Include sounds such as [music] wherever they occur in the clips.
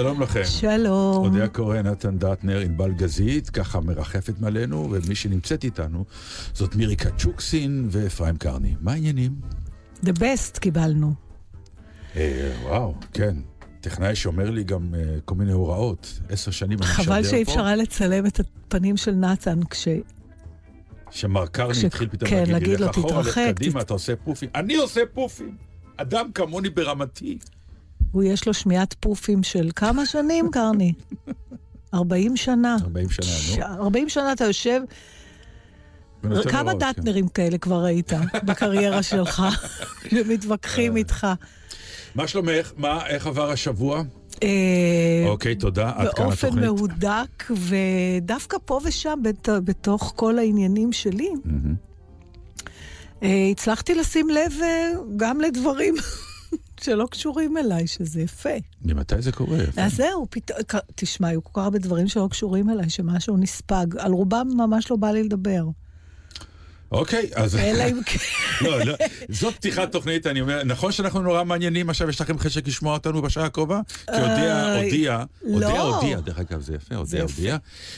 שלום לכם. שלום. אודיה קורן, נתן דטנר, ענבל גזית, ככה מרחפת מעלינו, ומי שנמצאת איתנו זאת מירי קצ'וקסין ואפרים קרני. מה העניינים? The best קיבלנו. אה, וואו, כן. טכנאי שאומר לי גם אה, כל מיני הוראות. עשר שנים אני משדר פה. חבל שאי אפשר היה לצלם את הפנים של נתן כש... שמר קרני כש- התחיל פתאום כן, להגיד לי, לך אחורה, לך "תתרחק, קדימה, תת- אתה עושה פופים. אני עושה פופים! אדם כמוני ברמתי. הוא יש לו שמיעת פופים של כמה שנים, קרני? 40 שנה. 40 שנה, נו. 40 שנה אתה יושב, כמה הוראות, כן. דטנרים כאלה כבר ראית בקריירה שלך, [laughs] שמתווכחים איתך? מה שלומך? מה, איך עבר השבוע? אה, אוקיי, תודה. עד כאן באופן התוכנית. מהודק, ודווקא פה ושם, בת- בתוך כל העניינים שלי. אה, הצלחתי לשים לב אה, גם לדברים [laughs] שלא קשורים אליי, שזה יפה. ממתי זה קורה? אז זהו, פתאום, תשמע, היו כל כך הרבה דברים שלא קשורים אליי, שמשהו נספג. על רובם ממש לא בא לי לדבר. אוקיי, אז... אלא אם כן... [laughs] לא, לא, זאת פתיחת תוכנית, אני אומר, נכון שאנחנו נורא מעניינים, עכשיו יש לכם חשק לשמוע אותנו בשעה הקרובה? כי אודיה, איי, הודיעה, לא. הודיעה, הודיעה, דרך אגב, זה יפה, הודיעה. הודיעה,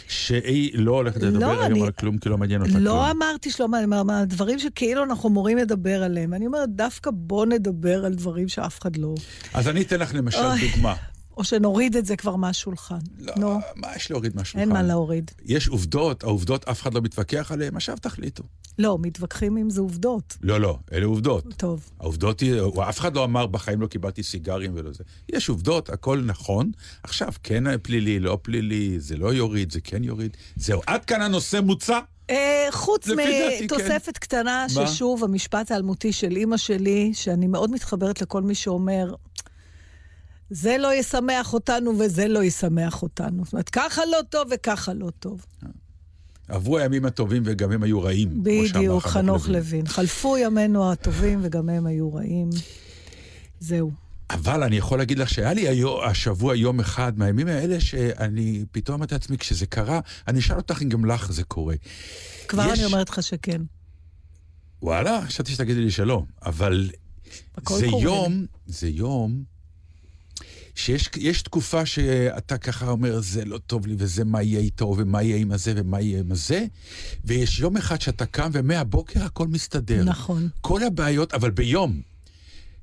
שהיא לא הולכת לדבר לא, היום על כלום, כי לא מעניין אותה כלום. לא אמרתי שלא מעניין, מה- דברים שכאילו אנחנו אמורים לדבר עליהם. אני אומרת, דווקא בוא נדבר על דברים שאף אחד לא... אז אני אתן לך למשל. דוגמה. או שנוריד את זה כבר מהשולחן. לא, נו, מה יש להוריד מהשולחן? אין מה להוריד. יש עובדות, העובדות אף אחד לא מתווכח עליהן, עכשיו תחליטו. לא, מתווכחים אם זה עובדות. לא, לא, אלה עובדות. טוב. העובדות היא, אף אחד לא אמר בחיים לא קיבלתי סיגרים ולא זה. יש עובדות, הכל נכון. עכשיו, כן פלילי, לא פלילי, זה לא יוריד, זה כן יוריד. זהו, עד כאן הנושא מוצע. אה, חוץ כן. מתוספת קטנה, מה? ששוב, המשפט האלמותי של אימא שלי, שאני מאוד מתחברת לכל מי שאומר, זה לא ישמח אותנו וזה לא ישמח אותנו. זאת אומרת, ככה לא טוב וככה לא טוב. עברו הימים הטובים וגם הם היו רעים, בדיוק, חנוך לוין. חלפו ימינו הטובים וגם הם היו רעים. זהו. אבל אני יכול להגיד לך שהיה לי היום, השבוע יום אחד מהימים האלה שאני פתאום אמרתי לעצמי, כשזה קרה, אני אשאל אותך אם גם לך זה קורה. כבר יש- אני אומרת לך שכן. וואלה, חשבתי שתגידי לי שלא, אבל זה קורה יום, זה יום שיש יש תקופה שאתה ככה אומר, זה לא טוב לי, וזה מה יהיה איתו, ומה יהיה עם הזה, ומה יהיה עם הזה, ויש יום אחד שאתה קם, ומהבוקר הכל מסתדר. נכון. כל הבעיות, אבל ביום.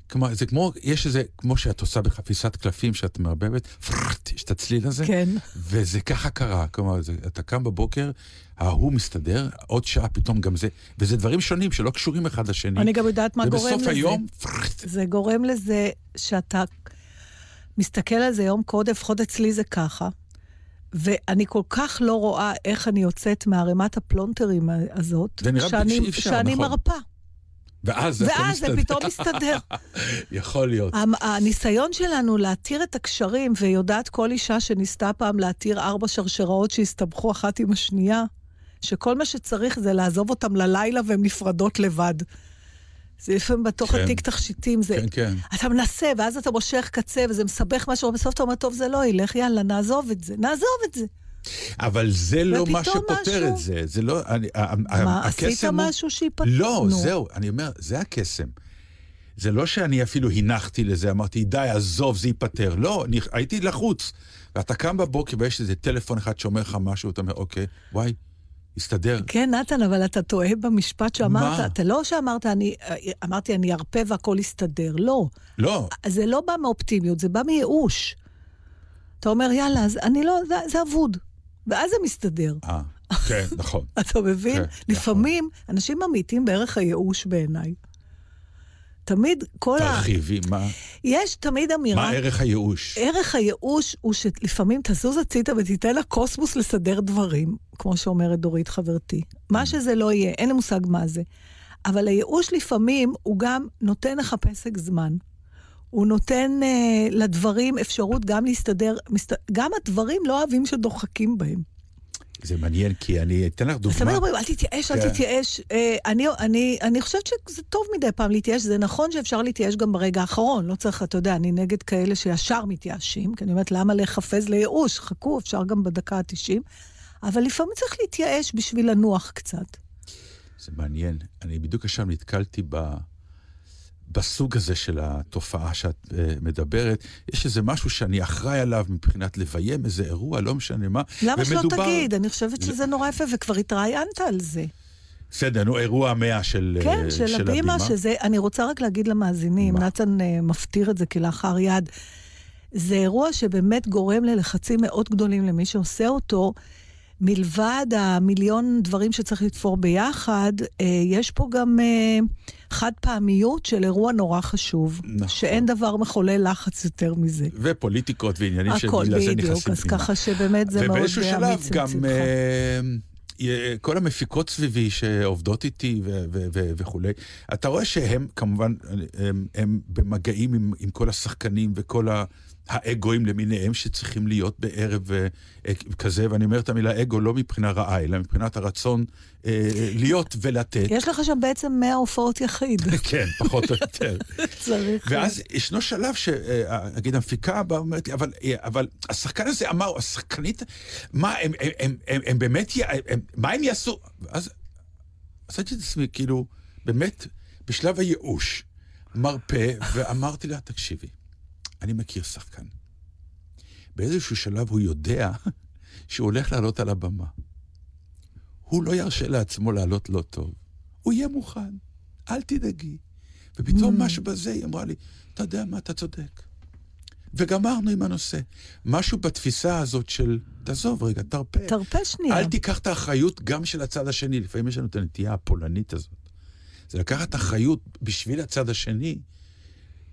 כלומר, זה כמו, יש איזה, כמו שאת עושה בחפיסת קלפים, שאת מערבבת, פרט, יש את הצליל הזה, כן. וזה ככה קרה. כלומר, זה, אתה קם בבוקר, ההוא מסתדר, עוד שעה פתאום גם זה, וזה דברים שונים שלא קשורים אחד לשני. אני גם יודעת מה גורם לזה. ובסוף היום, פרט. זה גורם לזה שאתה מסתכל על זה יום קודם, לפחות אצלי זה ככה, ואני כל כך לא רואה איך אני יוצאת מערימת הפלונטרים הזאת, זה נראה שאני, שאי אפשר, שאני נכון. מרפה. ואז ואז זה מסתדר. פתאום מסתדר. [laughs] יכול להיות. הניסיון שלנו להתיר את הקשרים, ויודעת כל אישה שניסתה פעם להתיר ארבע שרשראות שהסתבכו אחת עם השנייה, שכל מה שצריך זה לעזוב אותם ללילה והן נפרדות לבד. זה לפעמים בתוך כן. התיק תכשיטים, זה... כן, כן. אתה מנסה, ואז אתה מושך קצה, וזה מסבך משהו, ובסוף אתה אומר, טוב, זה לא ילך, יאללה, נעזוב את זה, נעזוב את זה. אבל זה לא מה שפותר משהו- את זה. זה לא... אני, מה, עשית הוא- משהו שיפתר? לא, נו. זהו, אני אומר, זה הקסם. זה לא שאני אפילו הנחתי לזה, אמרתי, די, עזוב, זה ייפתר. לא, אני, הייתי לחוץ. ואתה קם בבוקר ויש איזה טלפון אחד שאומר לך משהו, אתה אומר, אוקיי, וואי, הסתדר. כן, נתן, אבל אתה טועה במשפט שאמרת. מה? אתה לא שאמרת, אני, אמרתי, אני ארפה והכל יסתדר. לא. לא, זה לא בא מאופטימיות, זה בא מייאוש. אתה אומר, יאללה, אז אני לא, זה, זה אבוד. ואז זה מסתדר. אה, כן, נכון. [laughs] אתה מבין? כן, לפעמים אנשים ממעיטים בערך הייאוש בעיניי. תמיד כל ה... תרחיבי, מה, יש תמיד אמירה... מה ערך הייאוש? ערך הייאוש הוא שלפעמים תזוז הצידה ותיתן לקוסמוס לסדר דברים, כמו שאומרת דורית חברתי. מה שזה לא יהיה, אין לי מושג מה זה. אבל הייאוש לפעמים הוא גם נותן לך פסק זמן. הוא נותן אה, לדברים אפשרות גם להסתדר, מסת... גם הדברים לא אוהבים שדוחקים בהם. זה מעניין, כי אני אתן לך אז דוגמה. תמיד אומרים, אל תתייאש, אל כן. תתייאש. אה, אני, אני, אני חושבת שזה טוב מדי פעם להתייאש, זה נכון שאפשר להתייאש גם ברגע האחרון, לא צריך, אתה יודע, אני נגד כאלה שישר מתייאשים, כי אני אומרת, למה להיחפז לייאוש? חכו, אפשר גם בדקה ה-90. אבל לפעמים צריך להתייאש בשביל לנוח קצת. זה מעניין. אני בדיוק עכשיו נתקלתי ב... בסוג הזה של התופעה שאת uh, מדברת, יש איזה משהו שאני אחראי עליו מבחינת לביים איזה אירוע, לא משנה מה. למה שלא תגיד? אני חושבת שזה נורא יפה, וכבר התראיינת על זה. בסדר, נו, אירוע המאה של, כן, של, של הבימה, שזה, אני רוצה רק להגיד למאזינים, נתן uh, מפטיר את זה כלאחר יד. זה אירוע שבאמת גורם ללחצים מאוד גדולים למי שעושה אותו. מלבד המיליון דברים שצריך לתפור ביחד, אה, יש פה גם אה, חד פעמיות של אירוע נורא חשוב. נכון. שאין דבר מחולל לחץ יותר מזה. ופוליטיקות ועניינים שבגלל זה נכנסים פנימה. הכל בדיוק, אז ככה שבאמת זה מאוד אמיץ ובאיזשהו שלב גם... אה, כל המפיקות סביבי שעובדות איתי וכולי, אתה רואה שהם כמובן, הם, הם במגעים עם, עם כל השחקנים וכל ה... האגואים למיניהם שצריכים להיות בערב אה, אה, כזה, ואני אומר את המילה אגו לא מבחינה רעה, אלא מבחינת הרצון אה, להיות ולתת. יש לך שם בעצם 100 הופעות יחיד. [laughs] כן, פחות או יותר. [laughs] צריך. ואז ישנו שלב שנגיד המפיקה באה ואומרת לי, אבל, אבל השחקן הזה אמר, השחקנית, מה, הם, הם, הם, הם, הם באמת, הם, מה הם יעשו? אז עשיתי את עצמי, כאילו, באמת, בשלב הייאוש, מרפא, ואמרתי לה, תקשיבי, אני מכיר שחקן. באיזשהו שלב הוא יודע [laughs] שהוא הולך לעלות על הבמה. הוא לא ירשה לעצמו לעלות לא טוב. הוא יהיה מוכן, אל תדאגי. ופתאום mm. משהו בזה, היא אמרה לי, אתה יודע מה, אתה צודק. וגמרנו עם הנושא. משהו בתפיסה הזאת של, תעזוב רגע, תרפה. תרפה שנייה. אל תיקח את האחריות גם של הצד השני. לפעמים יש לנו את הנטייה הפולנית הזאת. זה לקחת אחריות בשביל הצד השני,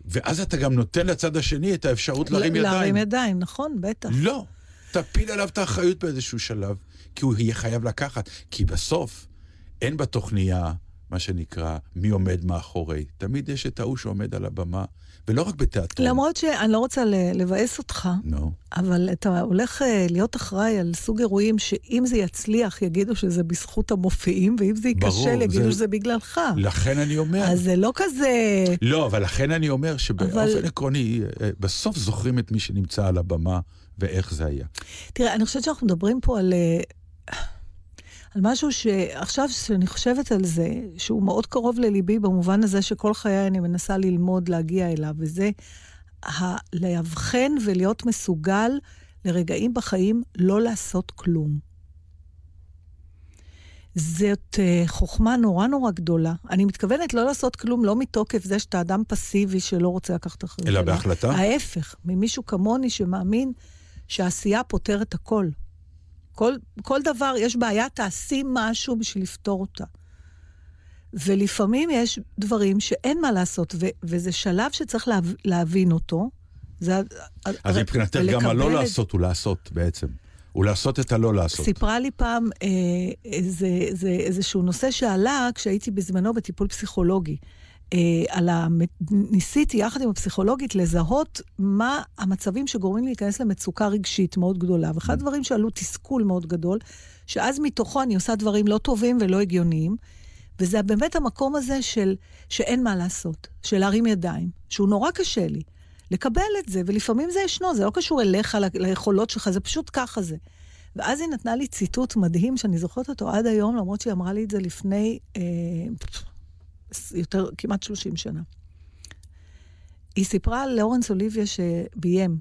ואז אתה גם נותן לצד השני את האפשרות להרים ידיים. להרים ידיים, נכון, בטח. לא. תפיל עליו את האחריות באיזשהו שלב, כי הוא יהיה חייב לקחת. כי בסוף, אין בתוכניה, מה שנקרא, מי עומד מאחורי. תמיד יש את ההוא שעומד על הבמה ולא רק בתיאטרון. למרות שאני לא רוצה לבאס אותך, no. אבל אתה הולך אה, להיות אחראי על סוג אירועים שאם זה יצליח, יגידו שזה בזכות המופיעים, ואם זה ייכשל, יגידו זה... שזה בגללך. לכן אני אומר... אז זה לא כזה... לא, אבל לכן אני אומר שבאופן אבל... עקרוני, אה, בסוף זוכרים את מי שנמצא על הבמה ואיך זה היה. תראה, אני חושבת שאנחנו מדברים פה על... אה, על משהו שעכשיו שאני חושבת על זה, שהוא מאוד קרוב לליבי במובן הזה שכל חיי אני מנסה ללמוד להגיע אליו, וזה ה- לאבחן ולהיות מסוגל לרגעים בחיים לא לעשות כלום. זאת uh, חוכמה נורא נורא גדולה. אני מתכוונת לא לעשות כלום, לא מתוקף זה שאתה אדם פסיבי שלא רוצה לקחת אחריות. אלא בהחלטה? ההפך, ממישהו כמוני שמאמין שהעשייה פותרת הכל. כל, כל דבר, יש בעיה, תעשי משהו בשביל לפתור אותה. ולפעמים יש דברים שאין מה לעשות, ו- וזה שלב שצריך להב- להבין אותו. זה, אז מבחינתך גם הלא לעשות הוא לעשות בעצם. הוא לעשות את הלא לעשות. סיפרה לי פעם אה, איזה, איזה, איזשהו נושא שעלה כשהייתי בזמנו בטיפול פסיכולוגי. אה, על ה... ניסיתי יחד עם הפסיכולוגית לזהות מה המצבים שגורמים להיכנס למצוקה רגשית מאוד גדולה. ואחד mm. הדברים שעלו תסכול מאוד גדול, שאז מתוכו אני עושה דברים לא טובים ולא הגיוניים, וזה באמת המקום הזה של שאין מה לעשות, של להרים ידיים, שהוא נורא קשה לי. לקבל את זה, ולפעמים זה ישנו, זה לא קשור אליך, ליכולות שלך, זה פשוט ככה זה. ואז היא נתנה לי ציטוט מדהים, שאני זוכרת אותו עד היום, למרות שהיא אמרה לי את זה לפני... אה, יותר, כמעט 30 שנה. היא סיפרה על לאורנס אוליביה שביים,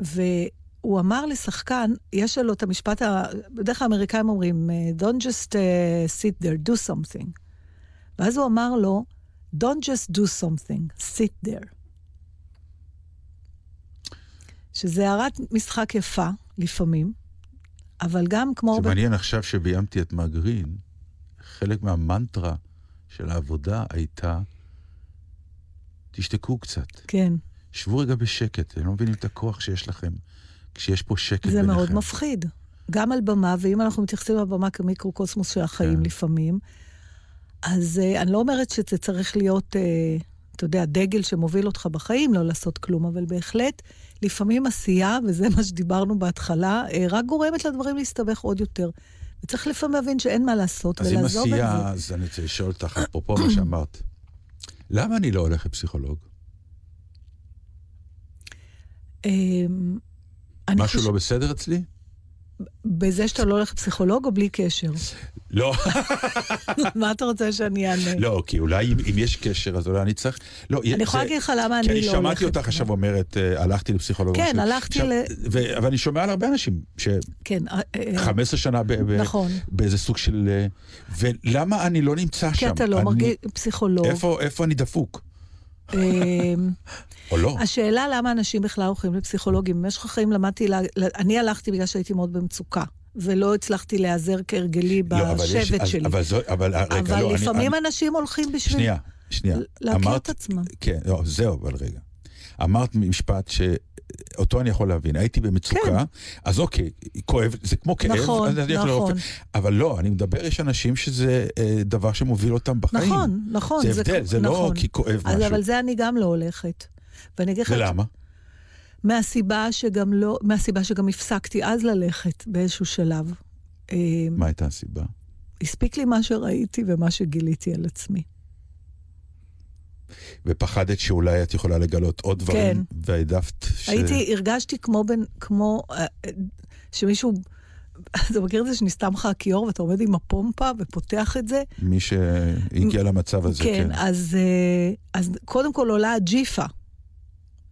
והוא אמר לשחקן, יש לו את המשפט, בדרך כלל האמריקאים אומרים, Don't just uh, sit there, do something. ואז הוא אמר לו, Don't just do something, sit there. שזה הערת משחק יפה, לפעמים, אבל גם כמו... זה מעניין עכשיו שביימתי את מגרין, חלק מהמנטרה של העבודה הייתה, תשתקו קצת. כן. שבו רגע בשקט, הם לא מבינים את הכוח שיש לכם כשיש פה שקט זה ביניכם. זה מאוד מפחיד. גם על במה, ואם אנחנו מתייחסים לבמה כמיקרוקוסמוס של החיים כן. לפעמים, אז uh, אני לא אומרת שזה צריך להיות, uh, אתה יודע, דגל שמוביל אותך בחיים, לא לעשות כלום, אבל בהחלט, לפעמים עשייה, וזה מה שדיברנו בהתחלה, uh, רק גורמת לדברים להסתבך עוד יותר. וצריך לפעמים להבין שאין מה לעשות, ולעזוב את זה. אז אם עשייה, אז אני רוצה לשאול אותך, אפרופו מה שאמרת, למה אני לא הולך לפסיכולוג? אמ, משהו לא בסדר אצלי? בזה שאתה לא הולך לפסיכולוג או בלי קשר? לא, [laughs] מה אתה רוצה שאני אענה? לא, כי אולי אם, יש קשר, אז אולי אני צריך... לא, אני יכולה להגיד לך למה אני כי לא אני הולכת. שמעתי אותך עכשיו אומרת, אה, הלכתי לפסיכולוג. כן. הלכתי ל- ו- אבל אני שומע על הרבה אנשים, ש-15 כן, אה, אה, שנה נכון. באיזה סוג של... ולמה אני לא נמצא כי שם? אתה לא אני- מרגיש פסיכולוג. איפה אני דפוק? אה, או לא? השאלה למה אנשים בכלל הולכים לפסיכולוגים. במשך החיים למדתי, לה... אני הלכתי בגלל שהייתי מאוד במצוקה, ולא הצלחתי להיעזר כהרגלי לא, אבל בשבט שלי. אבל זו... אבל רגע, אבל לא, אני- לפעמים אני- אנשים הולכים בשביל שנייה, שנייה. להכיר אמרת- את עצמם. כן, לא, זהו, אבל רגע. אמרת משפט שאותו אני יכול להבין. הייתי במצוקה, כן. אז אוקיי, כואב, זה כמו כאב, נכון, אז אני הולך נכון. לרופא. אבל לא, אני מדבר, יש אנשים שזה אה, דבר שמוביל אותם בחיים. נכון, נכון. זה הבדל, זה לא נכון. כי כואב אז משהו. אבל זה אני גם לא הולכת. ואני אגיד לך... ולמה? מהסיבה שגם לא... מהסיבה שגם הפסקתי אז ללכת באיזשהו שלב. אה, מה הייתה הסיבה? הספיק לי מה שראיתי ומה שגיליתי על עצמי. ופחדת שאולי את יכולה לגלות עוד דברים, והעדפת ש... הייתי, הרגשתי כמו בן... כמו... אה, שמישהו... אתה מכיר את זה שנסתם לך הכיור ואתה עומד עם הפומפה ופותח את זה? מי שהגיע למצב הזה, כן, כן. אז, אה, אז קודם כל עולה הג'יפה,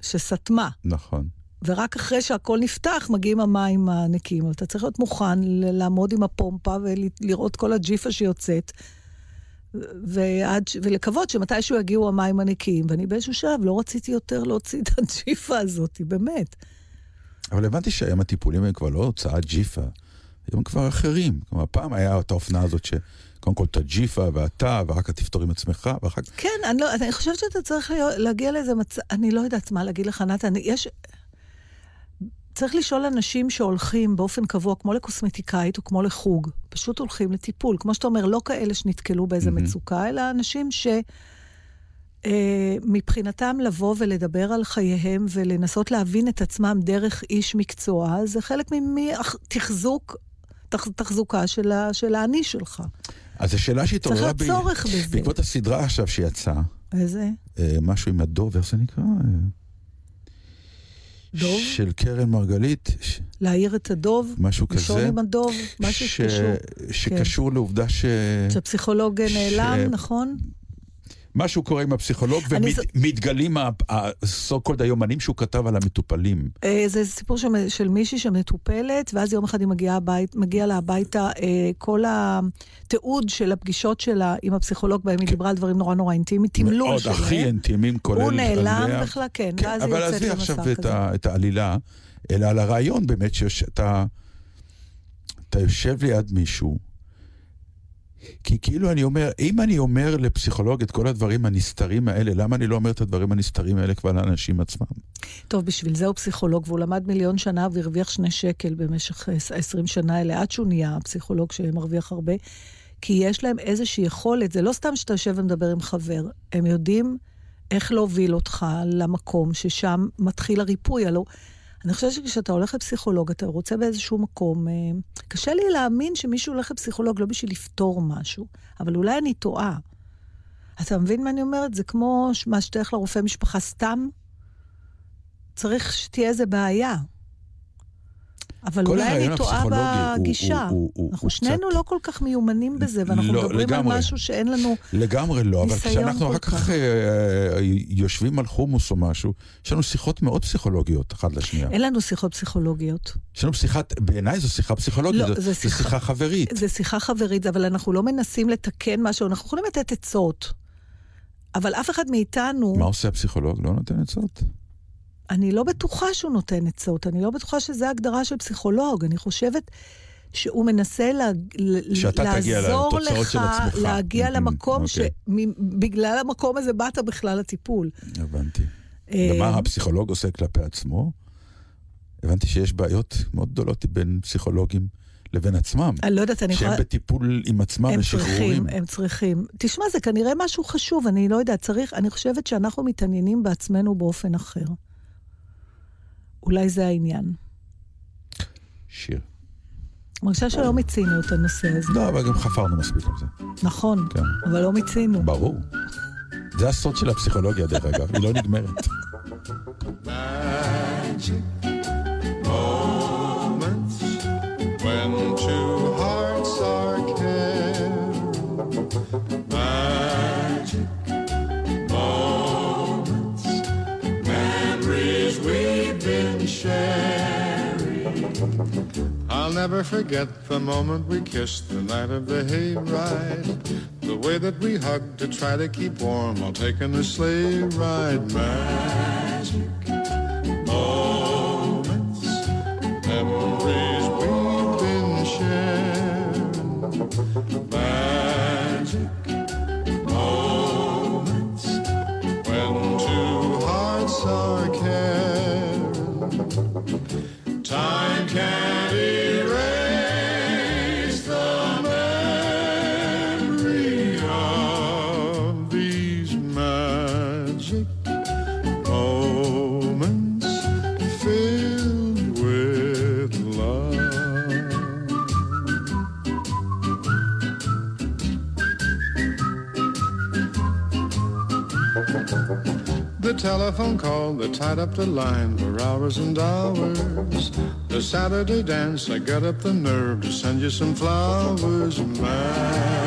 שסתמה, נכון. ורק אחרי שהכל נפתח מגיעים המים הנקיים. אבל אתה צריך להיות מוכן לעמוד עם הפומפה ולראות כל הג'יפה שיוצאת, ועד, ש- ולקוות שמתישהו יגיעו המים הנקיים. ואני באיזשהו שלב לא רציתי יותר להוציא את הג'יפה הזאת, באמת. אבל הבנתי שהיום הטיפולים הם כבר לא הוצאת ג'יפה, היום כבר אחרים. כלומר, פעם היה את האופנה הזאת שקודם כל אתה ג'יפה ואתה, ואחר כך תפתור עם עצמך, ואחר כך... כן, אני, לא, אני חושבת שאתה צריך להגיע לאיזה מצב, אני לא יודעת מה להגיד לך, נתן, יש... צריך לשאול אנשים שהולכים באופן קבוע, כמו לקוסמטיקאית או כמו לחוג, פשוט הולכים לטיפול. כמו שאתה אומר, לא כאלה שנתקלו באיזה מהמם. מצוקה, אלא אנשים ש... אה, מבחינתם לבוא ולדבר על חייהם ולנסות להבין את עצמם דרך איש מקצוע, זה חלק מתחזוק, תחזוקה של, ה, של האני שלך. אז זו שאלה צריך שהתעוררה בזה. בעקבות הסדרה עכשיו שיצאה, איזה? אה, משהו עם הדוב, איך זה נקרא? דוב? של קרן מרגלית, ש- להעיר את הדוב, משהו לישון כזה. עם הדוב, משהו ש- שקשור. שקשור לעובדה ש... שהפסיכולוג נעלם, ש- נכון? משהו קורה עם הפסיכולוג, ומתגלים הסו קולד היומנים שהוא כתב על המטופלים. אה, זה סיפור של, מישהי שמטופלת, ואז יום אחד היא מגיעה לה הביתה אה, כל התיעוד של הפגישות שלה עם הפסיכולוג, בהם היא דיברה על דברים נורא נורא אינטימיים, תמלול כן. מאוד שלהם. הכי אינטימיים, כולל... הוא נעלם. בכלל, כן, כן, ואז היא אבל יוצאת עזבי למסע עכשיו את, כזה. ה, את העלילה, אלא על הרעיון באמת שאתה אתה יושב ליד מישהו, כי כאילו אני אומר, אם אני אומר לפסיכולוג את כל הדברים הנסתרים האלה, למה אני לא אומר את הדברים הנסתרים האלה כבר לאנשים עצמם? טוב, בשביל זה הוא פסיכולוג, והוא למד מיליון שנה והרוויח שני שקל במשך אה, 20 שנה האלה, עד שהוא נהיה פסיכולוג שמרוויח הרבה. כי יש להם איזושהי יכולת, זה לא סתם שאתה יושב ומדבר עם חבר, הם יודעים איך להוביל אותך למקום ששם מתחיל הריפוי. הלוא אני חושבת שכשאתה הולך לפסיכולוג, אתה רוצה באיזשהו מקום... אה, קשה לי להאמין שמישהו הולך לפסיכולוג לא בשביל לפתור משהו, אבל אולי אני טועה. אתה מבין מה אני אומרת? זה כמו מה שתלך לרופא משפחה סתם, צריך שתהיה איזה בעיה. אבל כל אולי אני טועה בגישה. הוא- הוא- הוא- אנחנו הוא שנינו קצת- לא כל כך מיומנים בזה, ואנחנו לא, מדברים לגמרי. על משהו שאין לנו... לגמרי לא, אבל ניסיון כשאנחנו כל אחר כך כך. אה, יושבים על חומוס או משהו, יש לנו שיחות מאוד פסיכולוגיות אחת לשנייה. אין לנו שיחות פסיכולוגיות. יש לנו שיחת, בעיניי זו שיחה פסיכולוגית, לא, זו- זו שיחה- שיחה חברית. זה שיחה חברית, אבל אנחנו לא מנסים לתקן משהו, אנחנו יכולים לתת עצות. אבל אף אחד מאיתנו, מה עושה הפסיכולוג? לא נותן עצות? אני לא בטוחה שהוא נותן עצות, אני לא בטוחה שזו הגדרה של פסיכולוג. אני חושבת שהוא מנסה לה, לעזור לך. להגיע Mhm, למקום אוקיי. שבגלל המקום הזה באת בכלל לטיפול. הבנתי. אה, ומה הפסיכולוג עושה כלפי עצמו? הבנתי שיש בעיות מאוד גדולות בין פסיכולוגים לבין עצמם. אני לא יודעת, אני שהם יכולה... בטיפול עם עצמם הם ושחרורים. צריכים, הם צריכים. תשמע, זה כנראה משהו חשוב, אני לא יודעת, צריך, אני חושבת שאנחנו מתעניינים בעצמנו באופן אחר. אולי זה העניין. שיר. מרגישה שלא מיצינו את הנושא הזה. לא, אבל גם חפרנו מספיק על זה. נכון, כן. אבל לא מיצינו. ברור. זה הסוד של הפסיכולוגיה, דרך אגב, היא לא נגמרת. Magic moments. Never forget the moment we kissed the night of the hayride. The way that we hugged to try to keep warm while taking a sleigh ride. Magic moments, tied up the line for hours and hours. The Saturday dance, I got up the nerve to send you some flowers. Magic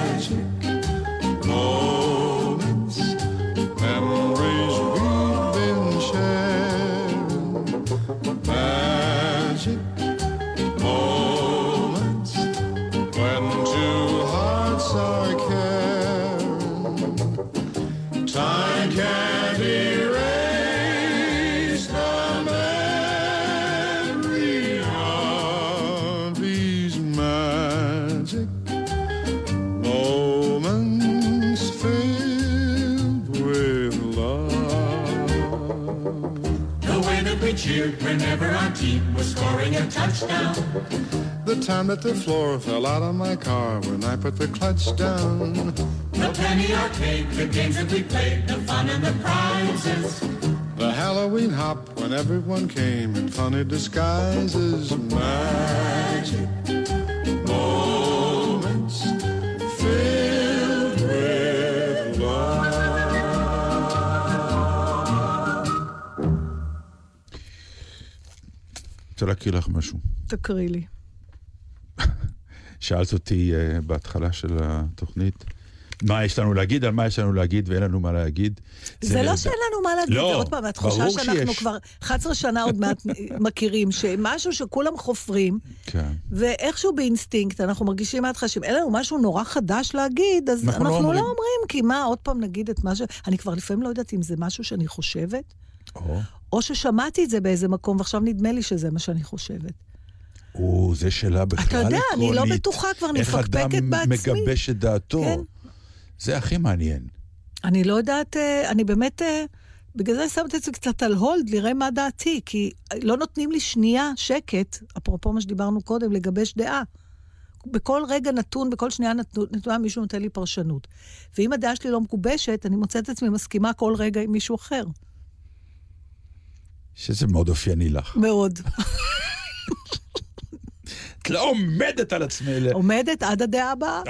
The time that the floor fell out of my car when I put the clutch down. The penny arcade, the games that we played, the fun and the prizes. The Halloween hop when everyone came in funny disguises. Magic moments filled with love. רוצה להקריא לך משהו. תקריא לי. שאלת אותי uh, בהתחלה של התוכנית, מה יש לנו להגיד, על מה יש לנו להגיד ואין לנו מה להגיד. זה לא שאין לנו מה להגיד, לא, זה עוד פעם, התחושה שאנחנו שיש. כבר 11 שנה עוד מעט [laughs] מכירים, שמשהו שכולם חופרים, כן. ואיכשהו באינסטינקט אנחנו מרגישים מההתחלה שאם אין לנו משהו נורא חדש להגיד, אז אנחנו אנחנו, לא לא, אומרים. אומרים, כי מה, עוד פעם נגיד את מה ש... אני כבר לפעמים לא יודעת אם זה משהו שאני חושבת, או, או ששמעתי את זה באיזה מקום, ועכשיו נדמה לי שזה מה שאני חושבת. או, זה שאלה בכלל אתה עקרונית. יודע, אני לא בטוחה כבר, אני מפקפקת איך אדם בעצמי. מגבש את דעתו. כן. זה הכי מעניין. אני לא יודעת, אה, אני באמת, אה, בגלל זה שמתי את זה קצת על הולד, לראה מה דעתי, כי לא נותנים לי שנייה שקט, אפרופו מה שדיברנו קודם, לגבש דעה. בכל רגע נתון, בכל שנייה נתונה מישהו נותן לי פרשנות. ואם הדעה שלי לא מגובשת, אני מוצאת את עצמי מסכימה כל רגע עם מישהו אחר. שזה מאוד אופייני לך. מאוד. [laughs] את לא עומדת על עצמי. עומדת עד הדעה הבאה.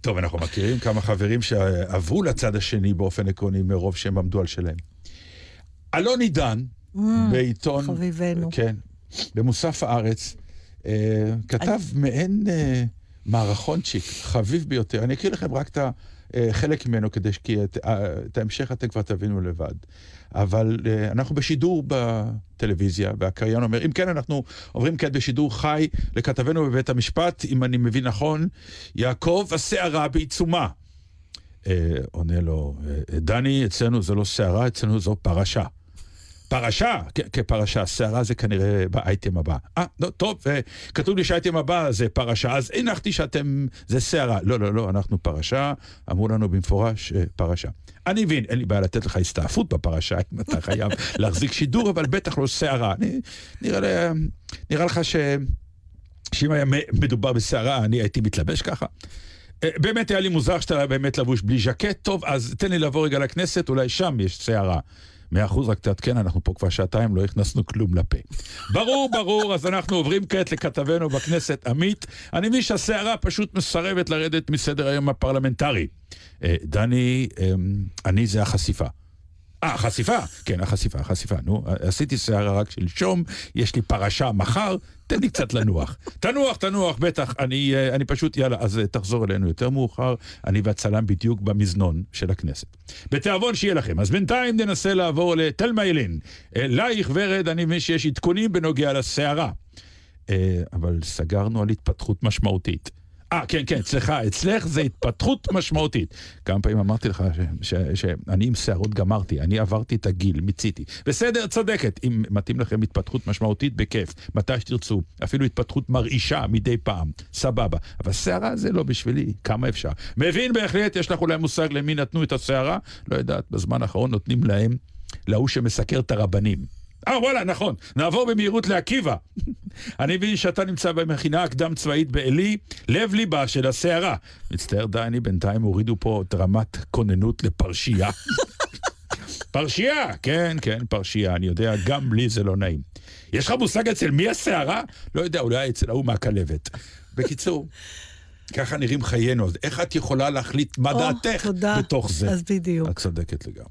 טוב, אנחנו מכירים כמה חברים שעברו לצד השני באופן עקרוני מרוב שהם עמדו על שלהם. אלון עידן, בעיתון... חביבנו. כן, במוסף הארץ, אה, כתב מעין אה, מערכונצ'יק, חביב ביותר. אני אקריא לכם רק את החלק ממנו, כדי כי את, אה, את ההמשך אתם כבר תבינו לבד. אבל אה, אנחנו בשידור בטלוויזיה, והקריין אומר, אם כן, אנחנו עוברים כעת בשידור חי לכתבנו בבית המשפט, אם אני מבין נכון, יעקב הסערה בעיצומה. אה, עונה לו, אה, דני, אצלנו זה לא סערה, אצלנו זו פרשה. פרשה, כפרשה, סערה זה כנראה באייטם הבא. אה, לא, טוב, אה, כתוב לי שהאייטם הבא זה פרשה, אז הנחתי שאתם, זה סערה. לא, לא, לא, אנחנו פרשה, אמרו לנו במפורש אה, פרשה. אני מבין, אין לי בעיה לתת לך הסתעפות בפרשה, אם אתה חייב [laughs] להחזיק שידור, אבל בטח לא סערה. נראה, לי- נראה לך ש... שאם היה מדובר בסערה, אני הייתי מתלבש ככה. אה, באמת היה לי מוזר שאתה באמת לבוש בלי ז'קט. טוב, אז תן לי לעבור רגע לכנסת, אולי שם יש סערה. מאה אחוז, רק תעדכן, אנחנו פה כבר שעתיים, לא הכנסנו כלום לפה. ברור, ברור, אז אנחנו עוברים כעת לכתבנו בכנסת, עמית. אני מבין שהסערה פשוט מסרבת לרדת מסדר היום הפרלמנטרי. אה, דני, אה, אני זה החשיפה. אה, חשיפה. כן, החשיפה, החשיפה. נו, עשיתי שערה רק שלשום, יש לי פרשה מחר, תן לי קצת לנוח. [laughs] תנוח, תנוח, בטח. אני, אה, אני פשוט, יאללה, אז אה, תחזור אלינו יותר מאוחר. אני והצלם בדיוק במזנון של הכנסת. בתיאבון שיהיה לכם. אז בינתיים ננסה לעבור לתלמה ילין. אלייך, ורד, אני מבין שיש עדכונים בנוגע לסערה. אה, אבל סגרנו על התפתחות משמעותית. אה, כן, כן, סליחה, אצלך זה התפתחות משמעותית. כמה פעמים אמרתי לך שאני עם שערות גמרתי, אני עברתי את הגיל, מיציתי. בסדר, צודקת, אם מתאים לכם התפתחות משמעותית, בכיף, מתי שתרצו. אפילו התפתחות מרעישה מדי פעם, סבבה. אבל שערה זה לא בשבילי, כמה אפשר. מבין בהחלט, יש לך אולי מושג למי נתנו את השערה? לא יודעת, בזמן האחרון נותנים להם, להוא שמסקר את הרבנים. אה, וואלה, נכון. נעבור במהירות לעקיבא. [laughs] אני מבין שאתה נמצא במכינה הקדם צבאית בעלי, לב ליבה של הסערה. מצטער דני, בינתיים הורידו פה את רמת כוננות לפרשייה. [laughs] פרשייה, כן, כן, פרשייה, אני יודע, גם לי זה לא נעים. יש לך מושג אצל מי הסערה? לא יודע, אולי אצל ההוא מהכלבת. בקיצור, [laughs] ככה נראים חיינו, איך את יכולה להחליט מה דעתך בתוך זה? אז בדיוק. את צודקת לגמרי.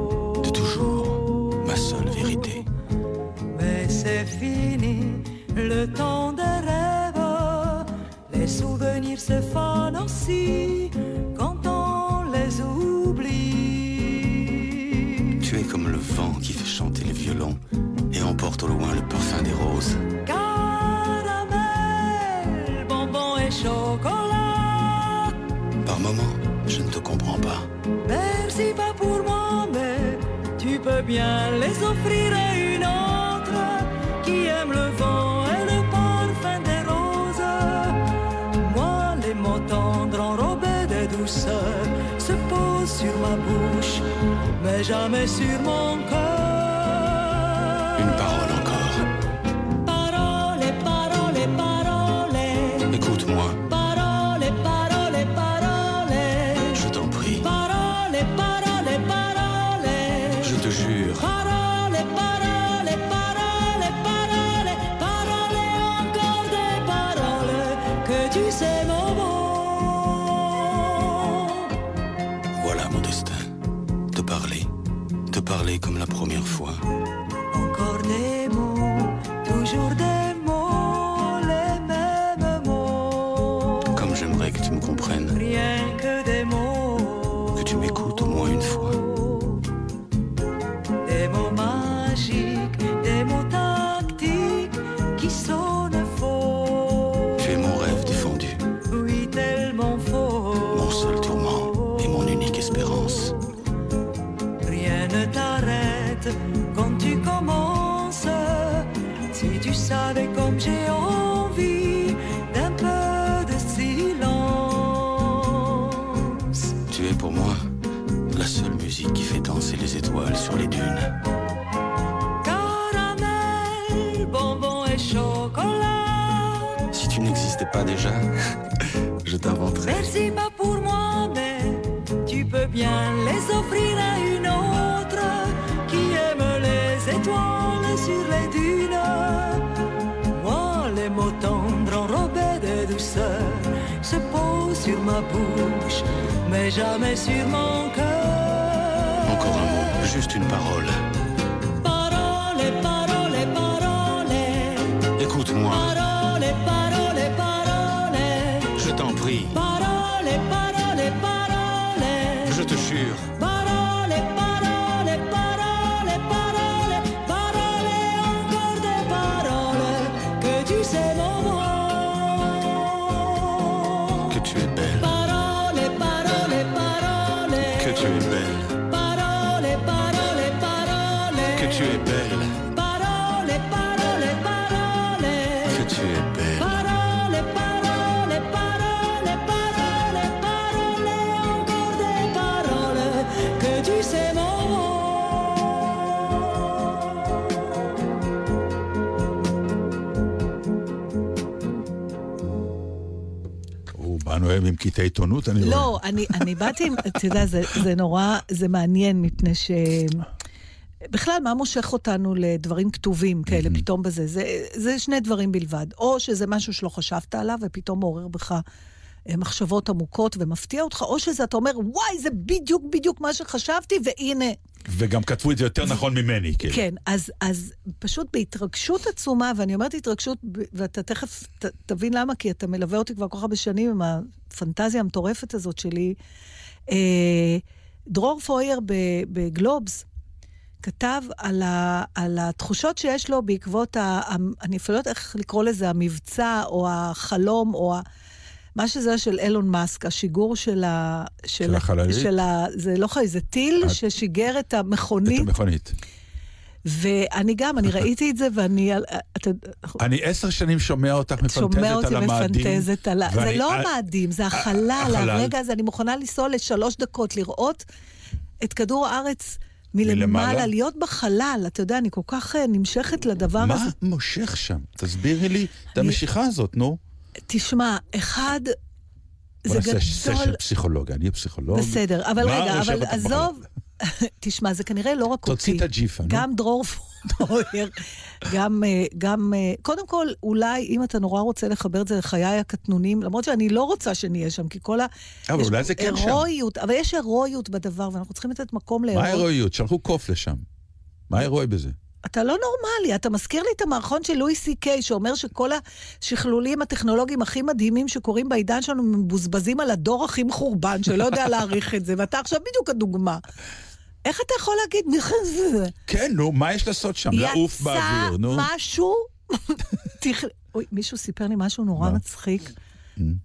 seule vérité. Mais c'est fini, le temps des rêves. Les souvenirs se fanent aussi quand on les oublie. Tu es comme le vent qui fait chanter les violons et emporte au loin le parfum des roses. Caramel, bonbon et chocolat. Par moments, je ne te comprends pas. Merci pas pour moi peux bien les offrir à une autre qui aime le vent et le parfum des roses. Moi, les mots tendres enrobés de douceur se posent sur ma bouche, mais jamais sur mon cœur. Une parole première fois. Déjà, [laughs] je t'inventerais. Merci pas pour moi, mais tu peux bien les offrir à une autre qui aime les étoiles sur les dunes. Moi, les mots tendres enrobés de douceur se posent sur ma bouche, mais jamais sur mon cœur. Encore un mot, juste une. Parole, אוהב עם קטעי עיתונות, אני רואה. לא, אני, אני באתי, עם- אתה יודע, זה, זה נורא, זה מעניין, מפני ש... בכלל, מה מושך אותנו לדברים כתובים כאלה פתאום בזה? זה, זה שני דברים בלבד. או שזה משהו שלא חשבת עליו ופתאום מעורר בך אה, מחשבות עמוקות ומפתיע אותך, או שזה, אתה אומר, וואי, זה בדיוק בדיוק מה שחשבתי, והנה, וגם כתבו את זה יותר נכון ממני, כאילו. כן, אז, אז פשוט בהתרגשות עצומה, ואני אומרת התרגשות, ואתה תכף ת, תבין למה, כי אתה מלווה אותי כבר כל כך הרבה שנים עם הפנטזיה המטורפת הזאת שלי. אה, דרור פויר בגלובס כתב על, ה, על התחושות שיש לו בעקבות, ה, אני אפילו לא יודעת איך לקרוא לזה, המבצע, או החלום, או ה... מה שזה של אילון מאסק, השיגור של ה... של החללית? של ה... זה לא חי, זה טיל את- ששיגר את את המכונית המכונית. ואני גם, אני ראיתי את זה, ואני... על- אתה אני עשר שנים שומע אותך מפנטזת שומע אותי על המאדים. מפנטזת על ה... זה ואני- לא אה, המאדים, זה החלל, החלל. הרגע הזה. אני מוכנה לנסוע לשלוש דקות, לראות את כדור הארץ מלמעלה, מלמעלה? להיות בחלל. אתה יודע, אני כל כך אה, נמשכת לדבר מה הזה. מושך שם? תסבירי לי את המשיכה הזאת, נו. תשמע, אחד, בוא זה נעשה סשן גדול... פסיכולוג, אני פסיכולוג. בסדר, אבל מה רגע, אבל עזוב... [laughs] תשמע, זה כנראה לא רק אותי. תוציא את הג'יפה, נו. גם דרור פויר, גם, אה, גם, אה, קודם כל, אולי אם אתה נורא רוצה לחבר את זה לחיי הקטנונים, למרות שאני לא רוצה שנהיה שם, כי כל ה... אבל אולי זה כן שם. הירואיות, אבל יש הירואיות בדבר, ואנחנו צריכים לתת מקום מה להירואיות. ההירואיות? שלחו קוף לשם. מה ההירואי בזה? אתה לא נורמלי, אתה מזכיר לי את המערכון של לואי סי קיי, שאומר שכל השכלולים הטכנולוגיים הכי מדהימים שקורים בעידן שלנו מבוזבזים על הדור הכי מחורבן, שלא יודע להעריך את זה, ואתה עכשיו בדיוק הדוגמה. איך אתה יכול להגיד? כן, נו, מה יש לעשות שם? לעוף באוויר, נו. יצא משהו... אוי, מישהו סיפר לי משהו נורא? מצחיק.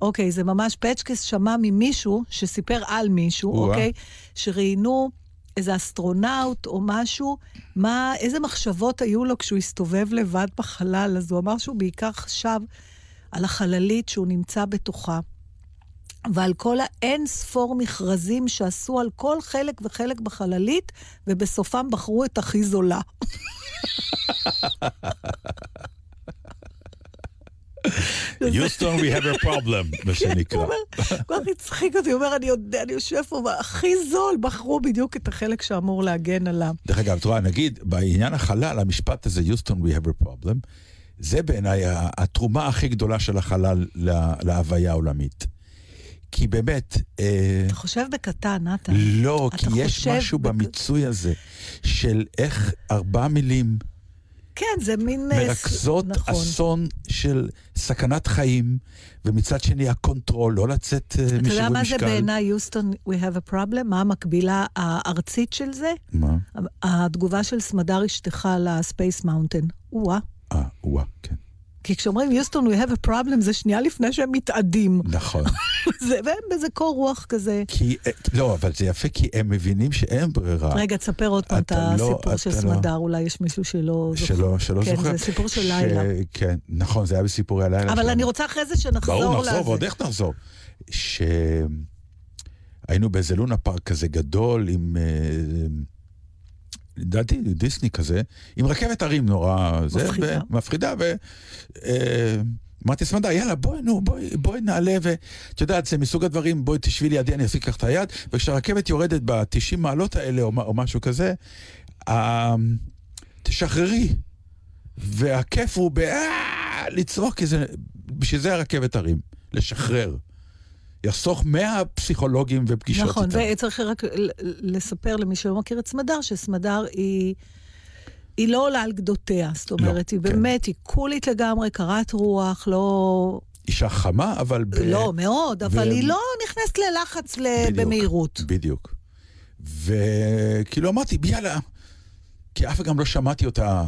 אוקיי, זה ממש, פצ'קס שמע ממישהו שסיפר על מישהו. אוקיי? שראיינו איזה אסטרונאוט או משהו, מה, איזה מחשבות היו לו כשהוא הסתובב לבד בחלל. אז הוא אמר שהוא בעיקר חשב על החללית שהוא נמצא בתוכה. ועל כל האין ספור מכרזים שעשו על כל חלק וחלק בחללית, ובסופם בחרו את הכי זולה. [laughs] יוסטון, we have a problem, מה שנקרא. הוא אומר, כל כך הצחיק אותי, הוא אומר, אני יודע, אני יושב פה, הכי זול, בחרו בדיוק את החלק שאמור להגן עליו. דרך אגב, את רואה, נגיד, בעניין החלל, המשפט הזה, יוסטון, we have a problem, זה בעיניי התרומה הכי גדולה של החלל לה- להוויה העולמית. כי באמת, אה, אתה חושב בקטן, נתן. לא, כי יש משהו במיצוי הזה, של איך ארבע מילים כן, זה מין... אה, מרכזות נכון. אסון של סכנת חיים, ומצד שני ה control, לא לצאת אה, אתה יודע משיווי מה זה משקל. בעיניי, יוסטון, we have a problem? מה המקבילה הארצית של זה? מה? התגובה של סמדר אשתך ל Space Mountain. או-אה. אה, וואה, כן. כי כשאומרים יוסטון, we have a problem, זה שנייה לפני שהם מתאדים. נכון. [laughs] זה- והם באיזה קור רוח כזה. כי, אה, לא, אבל זה יפה כי הם מבינים שאין ברירה. רגע, תספר עוד פעם את לא- הסיפור של אתה לא- סמדר, אולי יש מישהו שלא זוכר. שלא, שלא כן, זוכר. זה סיפור של ש- לילה. כן, נכון, זה היה בסיפורי הלילה אבל שלנו. אני רוצה אחרי זה שנחזור ברור, לזה. נחזור, ועוד איך נחזור. שהיינו באיזה לונה פארק כזה גדול עם... אה, לדעתי דיסני כזה, עם רכבת הרים נורא... זה, מפחידה. מפחידה, ו... אה, אמרתי סמדה, יאללה, בואי, נו, בואי, בואי נעלה, ואת יודעת, זה מסוג הדברים, בואי תשבי לידי, אני אחזיק לך את היד, וכשהרכבת יורדת ב-90 מעלות האלה, או, או משהו כזה, אה, תשחררי. והכיף הוא ב... אה, לצרוך, כי זה... בשביל זה הרכבת הרים, לשחרר. יחסוך 100 פסיכולוגים ופגישות נכון, איתם. וצריך רק לספר למי שלא מכיר את סמדר, שסמדר היא... היא לא עולה על גדותיה, זאת אומרת, היא כן. באמת, היא קולית לגמרי, קרת רוח, לא... אישה חמה, אבל... ב... לא, מאוד, אבל ו- היא לא נכנסת ללחץ ל- בדיוק, במהירות. בדיוק. וכאילו אמרתי, יאללה, כי אף גם לא שמעתי אותה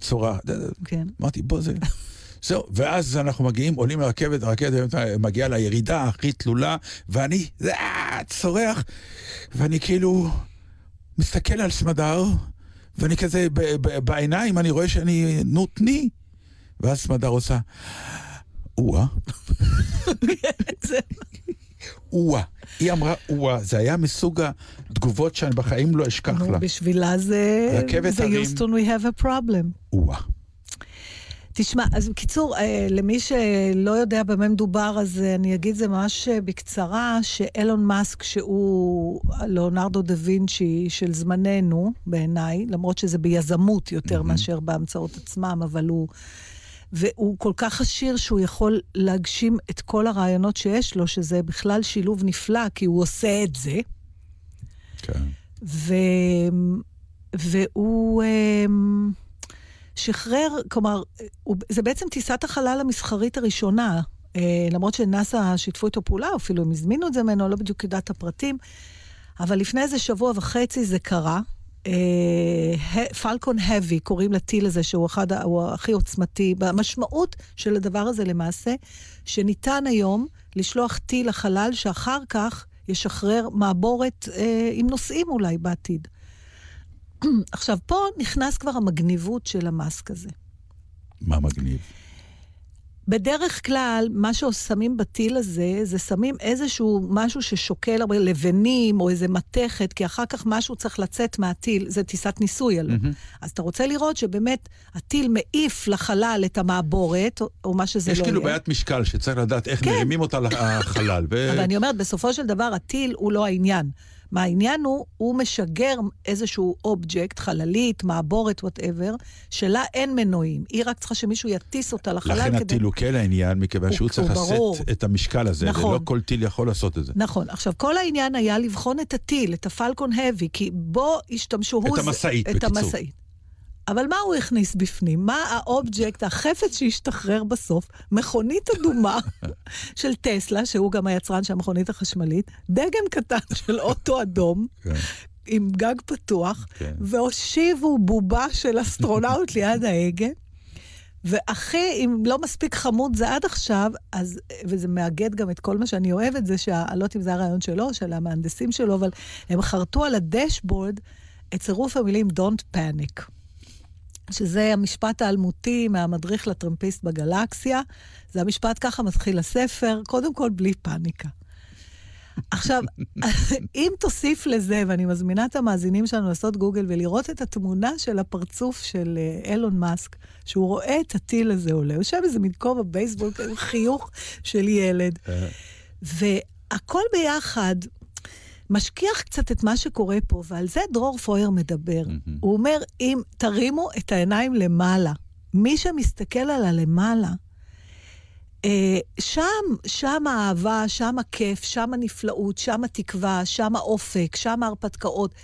צורה. כן. אמרתי, בוא זה... זהו, ואז אנחנו מגיעים, עולים לרכבת, הרכבת מגיעה לירידה הכי תלולה, ואני אה, צורח, ואני כאילו מסתכל על סמדר, ואני כזה, ב- ב- בעיניים אני רואה שאני, נו, תני. ואז סמדר עושה, או-אה. זה- או-אה. היא אמרה או-אה. זה היה מסוג התגובות שאני בחיים לא אשכח לה. בשבילה זה... רכבת זה הרים. יוסטון, we have a problem. או-אה. תשמע, אז בקיצור, אה, למי שלא יודע במה מדובר, אז אה, אני אגיד זה ממש אה, בקצרה, שאילון מאסק, שהוא ליאונרדו דה וינצ'י של זמננו, בעיניי, למרות שזה ביזמות יותר מהמם. מאשר בהמצאות עצמם, אבל הוא... והוא כל כך עשיר שהוא יכול להגשים את כל הרעיונות שיש לו, שזה בכלל שילוב נפלא, כי הוא עושה את זה. כן. ו... והוא אמ, שחרר, כלומר. זה בעצם טיסת החלל המסחרית הראשונה, אה, למרות שנאס"א שיתפו איתו פעולה, אפילו הם הזמינו את זה ממנו, לא בדיוק יודעת את הפרטים, אבל לפני איזה שבוע וחצי זה קרה. פלקון uh, האבי, קוראים לטיל הזה, שהוא אחד, הוא הכי עוצמתי. המשמעות של הדבר הזה למעשה, שניתן היום לשלוח טיל לחלל שאחר כך ישחרר מעבורת uh, עם נוסעים אולי בעתיד. [clears throat] עכשיו, פה נכנס כבר המגניבות של המאסק הזה. מה מגניב? בדרך כלל, מה ששמים בטיל הזה, זה שמים איזשהו משהו ששוקל הרבה לבנים, או איזה מתכת, כי אחר כך משהו צריך לצאת מהטיל, זה טיסת ניסוי עליו. מהמם. אז אתה רוצה לראות שבאמת הטיל מעיף לחלל את המעבורת, או, או מה שזה יש לא כאילו יהיה. בעיית משקל שצריך לדעת איך כן. מרימים אותה לחלל. ו- אבל אני אומרת, בסופו של דבר, הטיל הוא לא העניין. מה העניין הוא, הוא משגר איזשהו אובייקט, חללית, מעבורת, whatever, שלה אין מנועים. היא רק צריכה שמישהו יטיס אותה לחלל לכן כדי... הטיל הוא כן העניין, מכיוון הוא- שהוא צריך. לשאת את המשקל הזה, נכון. ולא כל טיל יכול לעשות את זה. נכון. עכשיו, כל העניין היה לבחון את הטיל, את ה Falcon Heavy, כי בו השתמשו... זה- המשאית, את בקיצור. המשאית. אבל מה הוא הכניס בפנים? מה האובייקט, החפץ שהשתחרר בסוף? מכונית אדומה [laughs] של טסלה, שהוא גם היצרן של המכונית החשמלית, דגם קטן [laughs] של אוטו אדום, כן. עם גג פתוח, כן. והושיבו בובה של אסטרונאוט [laughs] ליד ההגה. והכי, אם לא מספיק חמוד זה עד עכשיו, אז, וזה מאגד גם את כל מה שאני אוהבת, זה שה... לא יודעת אם זה הרעיון שלו, של המהנדסים שלו, אבל הם חרטו על הדשבורד את צירוף המילים Don't Panic. שזה המשפט האלמותי מהמדריך לטרמפיסט בגלקסיה. זה המשפט, ככה מתחיל הספר, קודם כל בלי פאניקה. עכשיו, [laughs] אם תוסיף לזה, ואני מזמינה את המאזינים שלנו לעשות גוגל ולראות את התמונה של הפרצוף של אה, אילון מאסק, שהוא רואה את הטיל הזה עולה, יושב איזה מין כובע בייסבול, חיוך של ילד. אה, והכל ביחד משכיח קצת את מה שקורה פה, ועל זה דרור פויר מדבר. מהמם. הוא אומר, אם תרימו את העיניים למעלה, מי שמסתכל על הלמעלה, אה, שם, שם האהבה, שם הכיף, שם הנפלאות, שם התקווה, שם האופק, שם ההרפתקאות.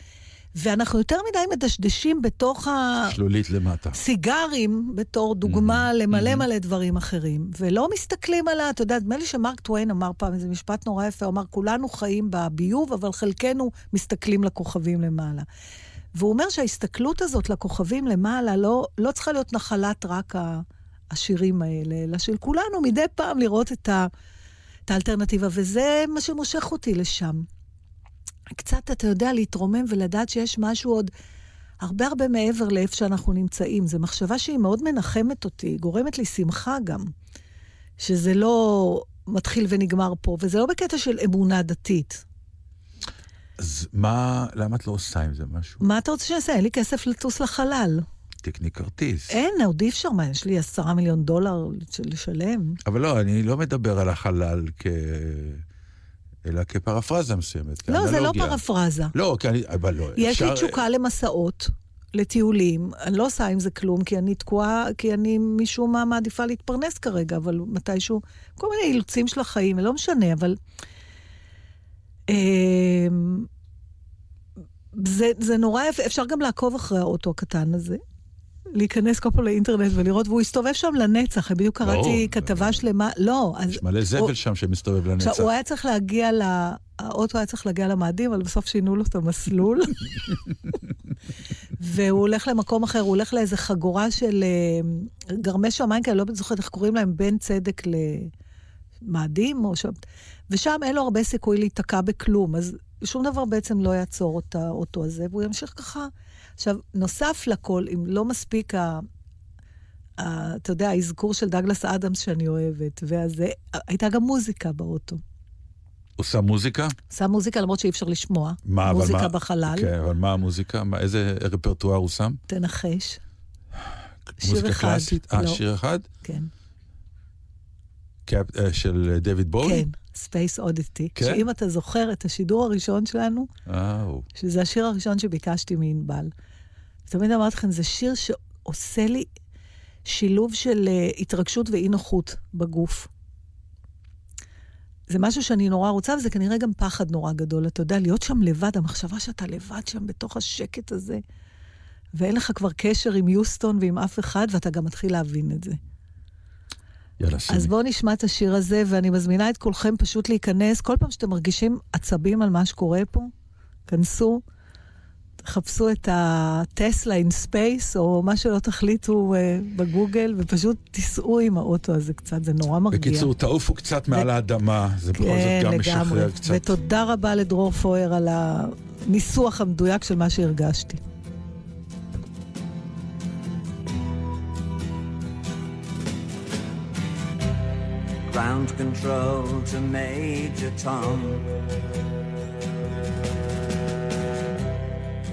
ואנחנו יותר מדי מדשדשים בתוך ה... שלולית למטה. סיגרים בתור דוגמה Mhm, למלא mhm. מלא דברים אחרים, ולא מסתכלים על ה... אתה יודע, נדמה לי שמרק טוויין אמר פעם איזה משפט נורא יפה, הוא אמר, כולנו חיים בביוב, אבל חלקנו מסתכלים לכוכבים למעלה. והוא אומר שההסתכלות הזאת לכוכבים למעלה לא, לא צריכה להיות נחלת רק העשירים האלה, אלא של כולנו מדי פעם לראות את, ה, את האלטרנטיבה, וזה מה שמושך אותי לשם. קצת, אתה יודע, להתרומם ולדעת שיש משהו עוד הרבה הרבה מעבר לאיפה שאנחנו נמצאים. זו מחשבה שהיא מאוד מנחמת אותי, גורמת לי שמחה גם, שזה לא מתחיל ונגמר פה, וזה לא בקטע של אמונה דתית. אז מה, למה את לא עושה עם זה משהו? מה אתה רוצה שאני? אין לי כסף לטוס לחלל. תקני כרטיס. אין, עוד אי אפשר, מה, יש לי עשרה מיליון דולר לשלם. אבל לא, אני לא מדבר על החלל כ... אלא כפרפרזה מסוימת, לא, זה לא כאנלוגיה. פרפרזה. לא, כי אני... אבל לא, יש לי אפשר- תשוקה למסעות, לטיולים. אני לא עושה עם זה כלום, כי אני תקועה, כי אני משום מה מעדיפה להתפרנס כרגע, אבל מתישהו, כל מיני אילוצים של החיים, לא משנה, אבל... אמ, זה, זה נורא יפה, אפשר גם לעקוב אחרי האוטו הקטן הזה. להיכנס כל פעם לאינטרנט ולראות, והוא הסתובב שם לנצח. בדיוק קראתי ברור. כתבה שלמה, לא, אז... יש מלא זבל שם שמסתובב לנצח. עכשיו, הוא היה צריך להגיע ל... האוטו היה צריך להגיע למאדים, אבל בסוף שינו לו את המסלול. [laughs] והוא הולך למקום אחר, הוא הולך לאיזה חגורה של אה, גרמי שמיים כאלה, לא זוכרת איך קוראים להם, בין צדק למאדים, או שם... ושם אין לו הרבה סיכוי להיתקע בכלום, אז שום דבר בעצם לא יעצור את האוטו הזה, והוא ימשיך ככה. עכשיו, נוסף לכל, אם לא מספיק ה... ה- אתה יודע, האזכור של דגלס אדמס שאני אוהבת, ואז הייתה גם מוזיקה באוטו. עושה מוזיקה? שם מוזיקה למרות שאי אפשר לשמוע. מה, אבל מוזיקה מה- בחלל. כן, אבל מה המוזיקה? מה, איזה רפרטואר הוא שם? תנחש. שיר מוזיקה אחד, קלאסית? אה, לא. שיר אחד? כן. קאפ- אה, של דויד בואי? כן, Space Oddity. כן? שאם אתה זוכר את השידור הראשון שלנו, אה, הוא. שזה השיר הראשון שביקשתי מענבל. תמיד אמרתי לכם, זה שיר שעושה לי שילוב של אה, התרגשות ואי נוחות בגוף. זה משהו שאני נורא רוצה, וזה כנראה גם פחד נורא גדול. אתה יודע, להיות שם לבד, המחשבה שאתה לבד שם בתוך השקט הזה, ואין לך כבר קשר עם יוסטון ועם אף אחד, ואתה גם מתחיל להבין את זה. יאללה, שימי. אז בואו נשמע את השיר הזה, ואני מזמינה את כולכם פשוט להיכנס. כל פעם שאתם מרגישים עצבים על מה שקורה פה, כנסו, תחפשו את ה Tesla in space, או מה שלא תחליטו אה, בגוגל, ופשוט תיסעו עם האוטו הזה קצת, זה נורא מרגיע. בקיצור, תעופו קצת מעל האדמה, זה בכל כן, זאת גם לגמרי. משחרר קצת. ותודה רבה לדרור פויר על הניסוח המדויק של מה שהרגשתי. Ground control to Major Tom.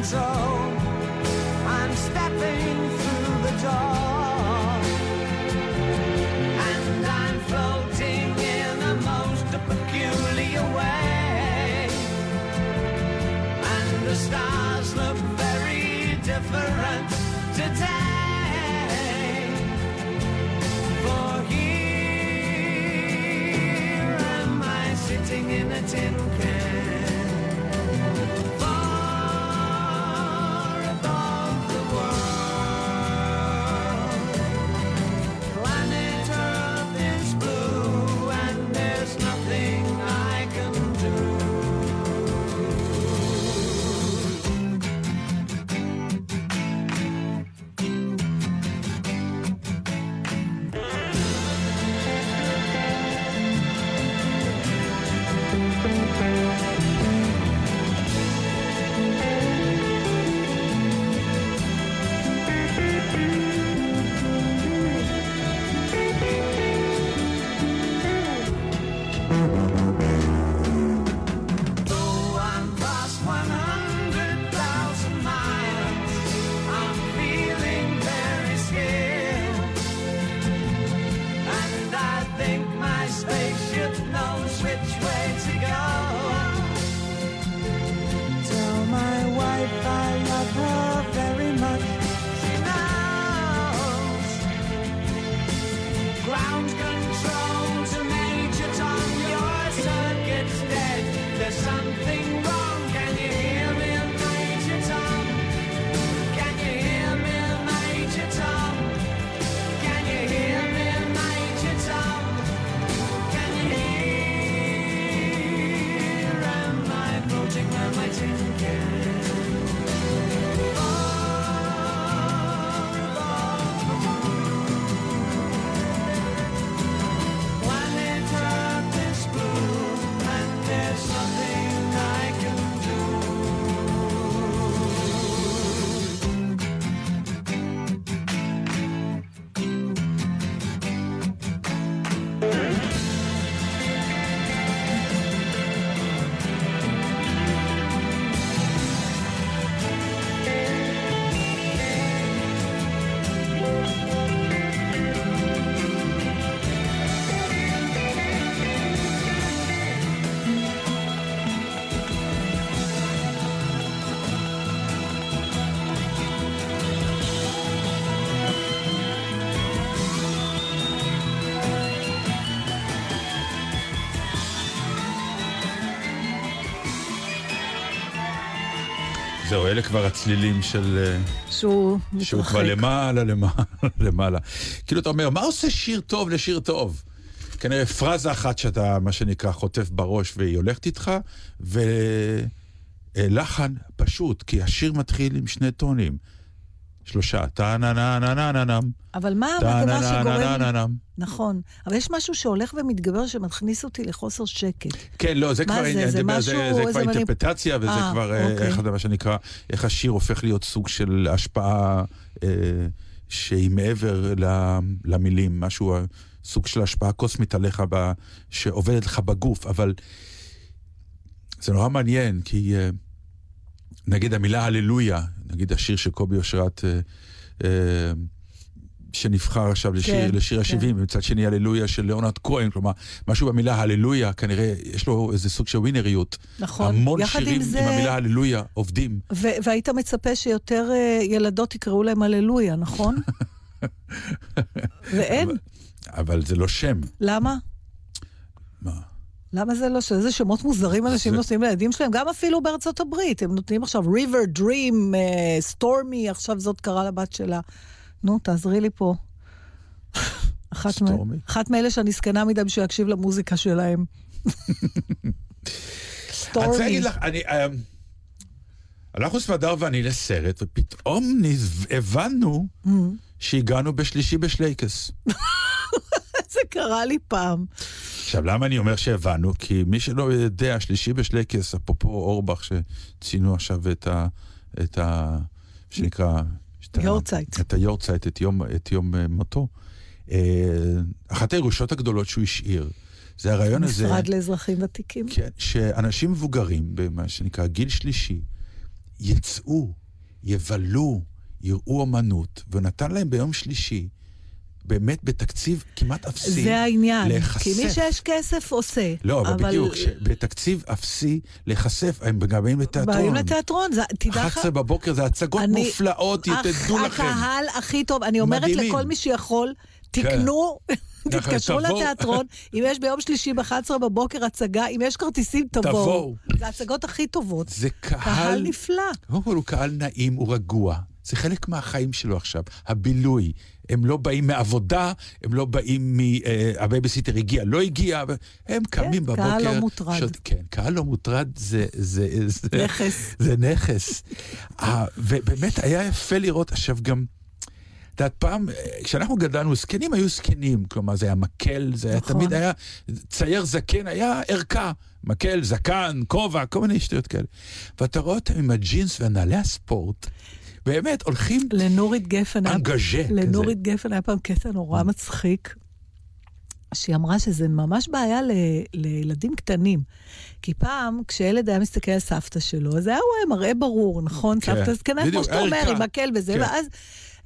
Ground control. I'm stepping through the door. And I'm floating in most peculiar way. And the stars look very different today. For here am I sitting in a tin זהו, אלה כבר הצלילים של... אה, שהוא שהוא מתרחק. כבר למעלה, למעלה, [laughs] למעלה. כאילו, אתה אומר, מה עושה שיר טוב לשיר טוב? כנראה פרזה אחת שאתה, מה שנקרא, חוטף בראש והיא הולכת איתך, ולחן פשוט, כי השיר מתחיל עם שני טונים. שלושה, טה נה נה נה נה נה נם, אבל מה המגמה שגורם... נם. נכון. אבל יש משהו שהולך ומתגבר שמכניס אותי לחוסר שקט. כן, לא, זה מה כבר? עניין, זה זה, זה, כבר אינטרפטציה, וזה אה, כבר, אה, אוקיי. איך מה שנקרא, איך השיר הופך להיות סוג של השפעה אה, שהיא מעבר למילים, משהו, סוג של השפעה קוסמית עליך, שעובדת לך בגוף, אבל זה נורא מעניין, כי נגיד המילה הללויה, נגיד השיר של קובי אושרת, אה, אה, שנבחר עכשיו לשיר, כן, לשיר כן. ה-70, ומצד שני הללויה של ליאונרד כהן, כלומר, משהו במילה הללויה, כנראה יש לו איזה סוג של ווינריות. נכון. המון שירים עם עם, זה- המילה הללויה עובדים. ו- והיית מצפה שיותר אה, ילדות יקראו להם הללויה, נכון? [laughs] ואין. אבל זה לא שם. למה? מה? למה זה לא ש... איזה שמות מוזרים אנשים נותנים לילדים שלהם? גם אפילו בארצות הברית. הם נותנים עכשיו River Dream, סטורמי, עכשיו זאת קראה לבת שלה. נו, תעזרי לי פה. [laughs] אחת, מ... אחת מאלה שאני זקנה מדי בשביל להקשיב למוזיקה שלהם. [laughs] אני רוצה סטורמי. להגיד לך, אני... אה, הלכנו סמדר ואני לסרט, ופתאום הבנו ממ. שהגענו בשלישי בשלייקס. [laughs] זה קרה לי פעם. עכשיו, למה אני אומר שהבנו? כי מי שלא יודע, שלישי בשלייקס, אפרופו אורבך, שציינו עכשיו את ה... את ה... שנקרא... יורצייט. את היורצייט, את יום, את יום אה, מותו. אה, אחת הירושות הגדולות שהוא השאיר, זה הרעיון הזה... משרד לאזרחים ותיקים. כן, שאנשים מבוגרים, במה שנקרא גיל שלישי, יצאו, יבלו, יראו אמנות, ונתן להם ביום שלישי, באמת בתקציב כמעט אפסי, זה העניין. להיחשף. כי מי שיש כסף עושה. לא, אבל, בדיוק, ש- בתקציב אפסי, להיחשף, הם גם באים לתיאטרון. באים לתיאטרון, זה- תדע לך... 11 בבוקר זה הצגות אני- מופלאות, תדעו הח- לכם. הקהל הכי טוב, אני אומרת מדהימים. לכל מי שיכול, תקנו, [laughs] תתקשרו תבואו. לתיאטרון, אם יש ביום שלישי ב-11 בבוקר הצגה, אם יש כרטיסים, תבואו. תבואו. זה ההצגות הכי טובות. זה קהל קהל, נפלא. קודם כל הוא קהל נעים, הוא רגוע. זה חלק מהחיים שלו עכשיו, הבילוי. הם לא באים מעבודה, הם לא באים מ... אה, הבייביסיטר הגיע, לא הגיע, הם קמים בבוקר. כן, קהל לא מוטרד. כן, קהל לא מוטרד זה... זה, זה נכס. [laughs] זה נכס. אה, ובאמת היה יפה לראות עכשיו גם... את יודעת, פעם, אה, כשאנחנו גדלנו, זקנים היו זקנים, כלומר, זה היה מקל, זה היה נכון. תמיד היה, צייר זקן היה ערכה, מקל, זקן, כובע, כל מיני שטויות כאלה. ואתה רואה אותם עם הג'ינס ונעלי הספורט, באמת, הולכים לנורית גפן, אנגז'ה. לנורית גפן היה פעם קטע נורא מצחיק, שהיא אמרה שזה ממש בעיה ל, לילדים קטנים. כי פעם, כשילד היה מסתכל על סבתא שלו, אז היה רואה מראה ברור, נכון? כן, סבתא זקנה, כמו שאתה אומר. עם מקל וזה, כן. ואז...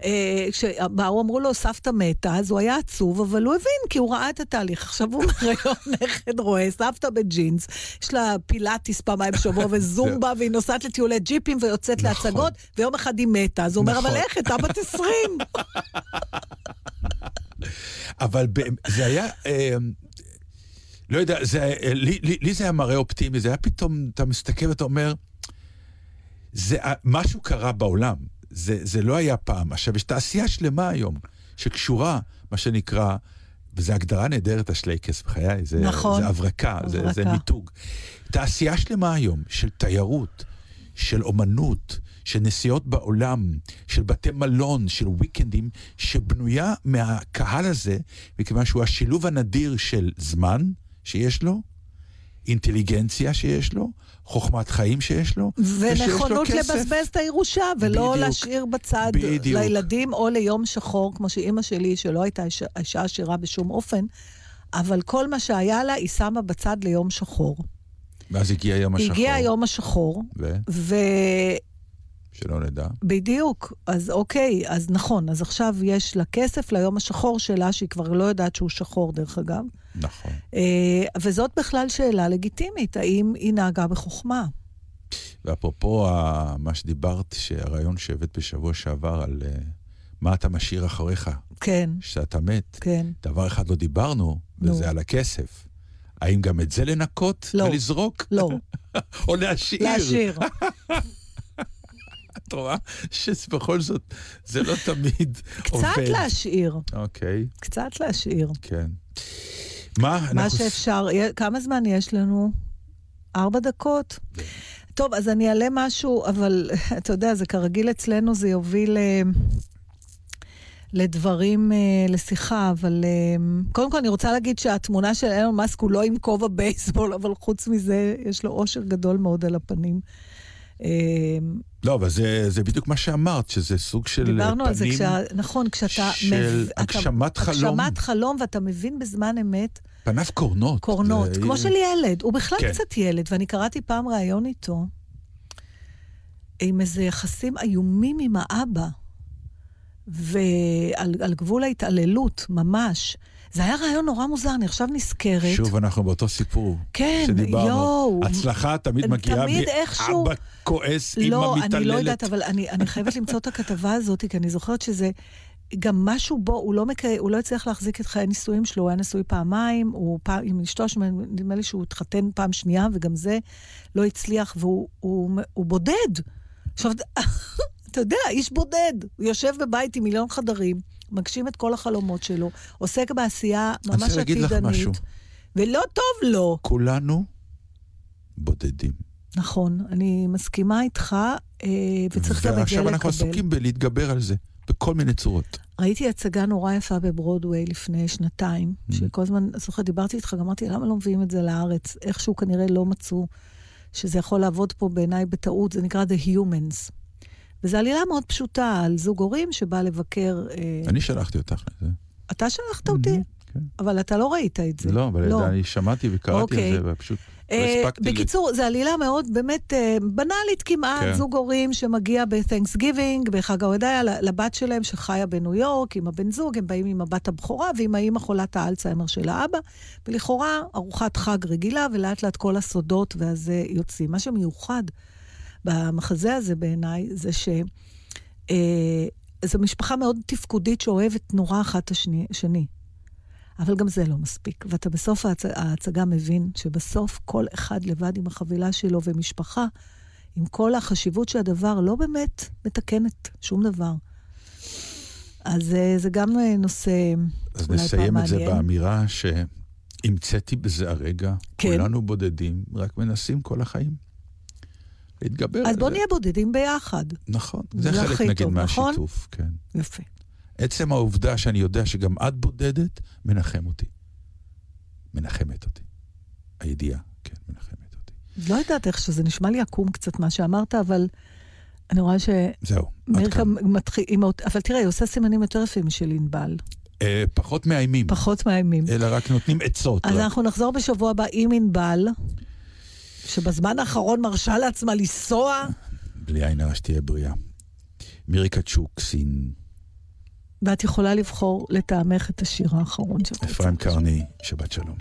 אה, כשבאו, אמרו לו, סבתא מתה, אז הוא היה עצוב, אבל הוא הבין, כי הוא ראה את התהליך. עכשיו הוא אומר, היום נכד רואה, סבתא בג'ינס, יש לה פילאטיס פעמיים בשבוע [laughs] וזומבה, והיא נוסעת לטיולי ג'יפים ויוצאת נכון. להצגות, ויום אחד היא מתה. אז הוא אומר, נכון. אבל איך, אתה בת 20. [laughs] אבל זה היה, אה, לא יודע, זה, אה, לי, לי, לי זה היה מראה אופטימי, זה היה פתאום, אתה מסתכל ואתה אומר, זה, אה, משהו קרה בעולם, זה, זה לא היה פעם. עכשיו, יש תעשייה שלמה היום, שקשורה, מה שנקרא, וזו הגדרה נהדרת, השלייקס, בחיי, זה, נכון. זה הברקה, זה, זה הברקה. מיתוג. תעשייה שלמה היום של תיירות, של אומנות, של נסיעות בעולם, של בתי מלון, של וויקנדים, שבנויה מהקהל הזה, מכיוון שהוא השילוב הנדיר של זמן שיש לו, אינטליגנציה שיש לו, חוכמת חיים שיש לו, לו ונכונות כסף. לבזבז את הירושה, ולא בדיוק. להשאיר בצד בדיוק. לילדים, או ליום שחור, כמו שאימא שלי, שלא הייתה אישה- אישה עשירה בשום אופן, אבל כל מה שהיה לה, היא שמה בצד ליום שחור. ואז הגיע יום השחור. הגיע היום השחור, ו... שלא נדע. ובדיוק, אז אוקיי, אז נכון, אז עכשיו יש לה כסף ליום השחור שלה, שהיא כבר לא יודעת שהוא שחור, דרך אגב. נכון. אה, וזאת בכלל שאלה לגיטימית, האם היא נהגה בחוכמה? ואפרופו ה- מה שדיברת, שהרעיון שהבאת בשבוע שעבר על uh, מה אתה משאיר אחריך, כן, שאתה מת, כן. דבר אחד לא דיברנו, נו. וזה על הכסף. האם גם את זה לנקות לא. ולזרוק? לא, [laughs] או להשאיר? להשאיר. [laughs] את רואה שבכל זאת זה לא תמיד עובד. קצת להשאיר, אוקיי, קצת להשאיר. כן. מה? מה שאפשר. כמה זמן יש לנו? ארבע דקות? טוב, אז אני אעלה משהו, אבל [laughs] אתה יודע, זה כרגיל אצלנו, זה יוביל אה, לדברים, אה, לשיחה, אבל אה, קודם כל אני רוצה להגיד שהתמונה של אילון מאסק הוא לא עם כובע בייסבול, אבל חוץ מזה, יש לו אושר גדול מאוד על הפנים. אה, לא, אבל זה, זה בדיוק מה שאמרת, שזה סוג של דיברנו על זה, פנים, כשה, נכון, כשאתה... של אתה- הגשמת חלום. הגשמת חלום, ואתה מבין בזמן אמת פניו קורנות. קורנות, זה- כמו של ילד. הוא בכלל כן. קצת ילד, ואני קראתי פעם ראיון איתו, עם איזה יחסים איומים עם האבא, ועל על גבול ההתעללות, ממש. זה היה רעיון נורא מוזר, אני עכשיו נזכרת. שוב, אנחנו באותו סיפור. כן, שדיברנו. יואו. הצלחה תמיד מגיעה תמיד איכשהו- מאבא כועס, אמא לא, מתעללת. אני לא יודעת, אבל אני, אני חייבת למצוא את הכתבה הזאת, כי אני זוכרת שזה... גם משהו בו, הוא לא, מקי... הוא לא הצליח להחזיק את חיי הנישואים שלו, הוא היה נשוי פעמיים, הוא פעם עם אשתו, נדמה לי שהוא התחתן פעם שנייה, וגם זה לא הצליח, והוא הוא, הוא בודד. עכשיו, [laughs] אתה יודע, איש בודד. הוא יושב בבית עם מיליון חדרים, מגשים את כל החלומות שלו, עוסק בעשייה אני ממש רוצה להגיד לך עתידנית. משהו. ולא טוב לו. כולנו בודדים. נכון, אני מסכימה איתך, אה, וצריך גם את זה ועכשיו אנחנו לקבל. עסוקים בלהתגבר על זה, בכל מיני צורות. ראיתי הצגה נורא יפה בברודוויי לפני שנתיים, Mm. שכל הזמן, זוכר, דיברתי איתך, אמרתי, למה לא מביאים את זה לארץ? איכשהו כנראה לא מצאו שזה יכול לעבוד פה בעיניי בטעות, זה נקרא The Humans. וזו עלילה מאוד פשוטה על זוג הורים שבא לבקר... אה, אני שלחתי אותך לזה. אתה שלחת אותי, כן. אבל אתה לא ראית את זה. לא, אבל אני שמעתי וקראתי אוקיי. על זה, ופשוט לא אה. לי. בקיצור, זו עלילה מאוד באמת אה, בנאלית כמעט, כן. זוג הורים שמגיע ב-Thanksgiving, בחג ההודיה, לבת שלהם שחיה בניו יורק עם הבן זוג, הם באים עם הבת הבכורה ועם האימא חולת האלצהיימר של האבא, ולכאורה ארוחת חג רגילה, ולאט לאט כל הסודות והזה יוצאים. מה שמיוחד במחזה הזה בעיניי, זה ש... אה, זו משפחה מאוד תפקודית שאוהבת נורא אחת השני. השני. אבל גם זה לא מספיק. ואתה בסוף ההצ... ההצגה מבין שבסוף כל אחד לבד עם החבילה שלו ומשפחה, עם כל החשיבות של הדבר, לא באמת מתקנת שום דבר. אז אה, זה גם אה, נושא אז אולי נסיים פעם את זה מעניין. באמירה שהמצאתי בזה הרגע, כן. כולנו בודדים, רק מנסים כל החיים להתגבר אז. בוא נהיה בודדים ביחד. נכון, זה זה חלק נגיד טוב, נכון? מהשיתוף, כן. יפה. עצם העובדה שאני יודע שגם את בודדת, מנחם אותי. מנחמת אותי. הידיעה, כן, מנחמת אותי. לא יודעת איך שזה נשמע לי עקום קצת מה שאמרת, אבל אני רואה זהו, עד כאן. מתחיל... אבל תראה, היא עושה סימנים יותר יפים משל ענבל. אה, פחות מאיימים, פחות מאיימים. אלא רק נותנים עצות. אז רק. אנחנו נחזור בשבוע הבא עם ענבל, שבזמן האחרון מרשה לעצמה לנסוע, בלי עין הרע שתהיה בריאה. מירי קצ'וק, סין, ואת יכולה לבחור לטעמך את השיר האחרון שאת רוצה. אפרים קרני, שבת שלום.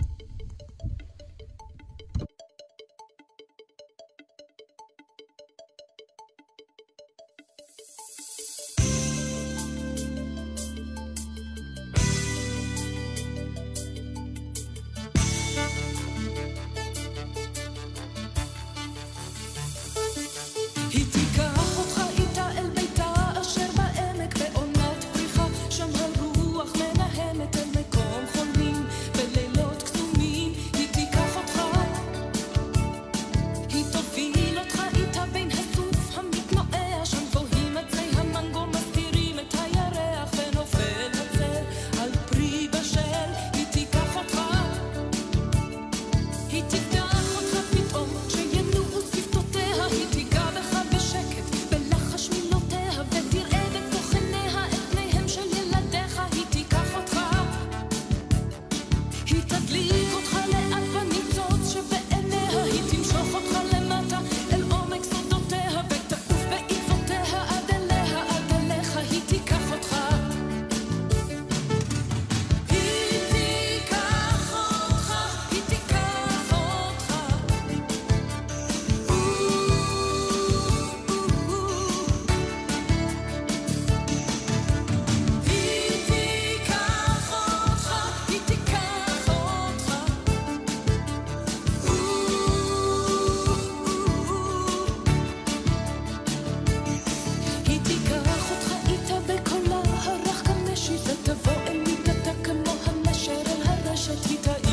Twitter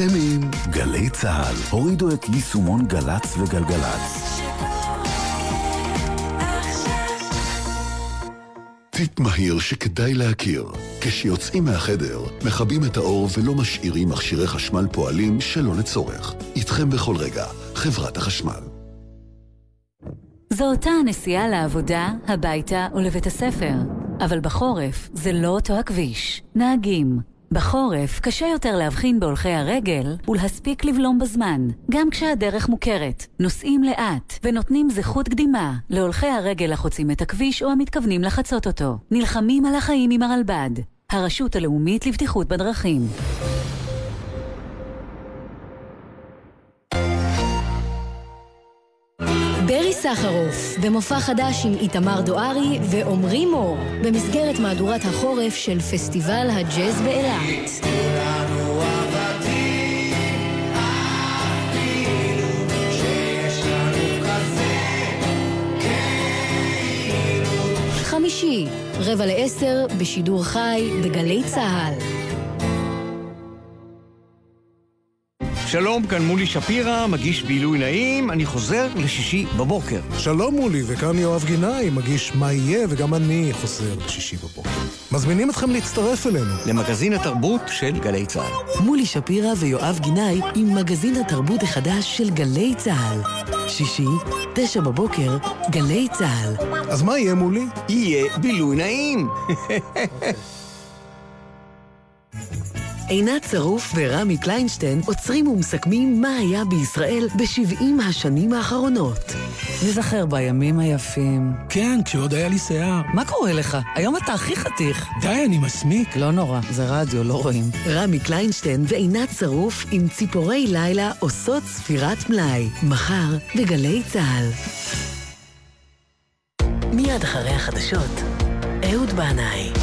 אתם עם גלי צה"ל. הורידו את יישומון גל"צ וגלגלצ. טיפ מהיר שכדאי להכיר. כשיוצאים מהחדר, מכבים את האור ולא משאירים מכשירי חשמל פועלים שלא לצורך. איתכם בכל רגע, חברת החשמל. זו אותה הנסיעה לעבודה, הביתה ולבית הספר. אבל בחורף זה לא אותו הכביש. נהגים. בחורף קשה יותר להבחין בהולכי הרגל ולהספיק לבלום בזמן, גם כשהדרך מוכרת. נוסעים לאט ונותנים זכות קדימה להולכי הרגל החוצים את הכביש או המתכוונים לחצות אותו. נלחמים על החיים עם הרלב"ד, הרשות הלאומית לבטיחות בדרכים. ברי סחרוף, במופע חדש עם איתמר דוארי ועמרי מור, במסגרת מהדורת החורף של פסטיבל הג'אז באילת. חמישי, רבע לעשר, בשידור חי, בגלי צה"ל. שלום, כאן מולי שפירא, מגיש בילוי נעים, אני חוזר לשישי בבוקר. שלום מולי, וכאן יואב גינאי, מגיש מה יהיה, וגם אני חוזר בשישי בבוקר. מזמינים אתכם להצטרף אלינו. למגזין התרבות של גלי צה"ל. מולי שפירא ויואב גינאי עם מגזין התרבות החדש של גלי צה"ל. שישי, תשע בבוקר, גלי צה"ל. אז מה יהיה מולי? יהיה בילוי נעים. [laughs] עינת שרוף ורמי קליינשטיין עוצרים ומסכמים מה היה בישראל ב-70 השנים האחרונות. נזכר בימים היפים. כן, כשעוד היה לי שיער. מה קורה לך? היום אתה הכי חתיך. די, אני מסמיק. לא נורא, זה רדיו, לא רואים. רמי קליינשטיין ועינת שרוף עם ציפורי לילה עושות ספירת מלאי. מחר בגלי צה"ל. מיד אחרי החדשות, אהוד בנאי.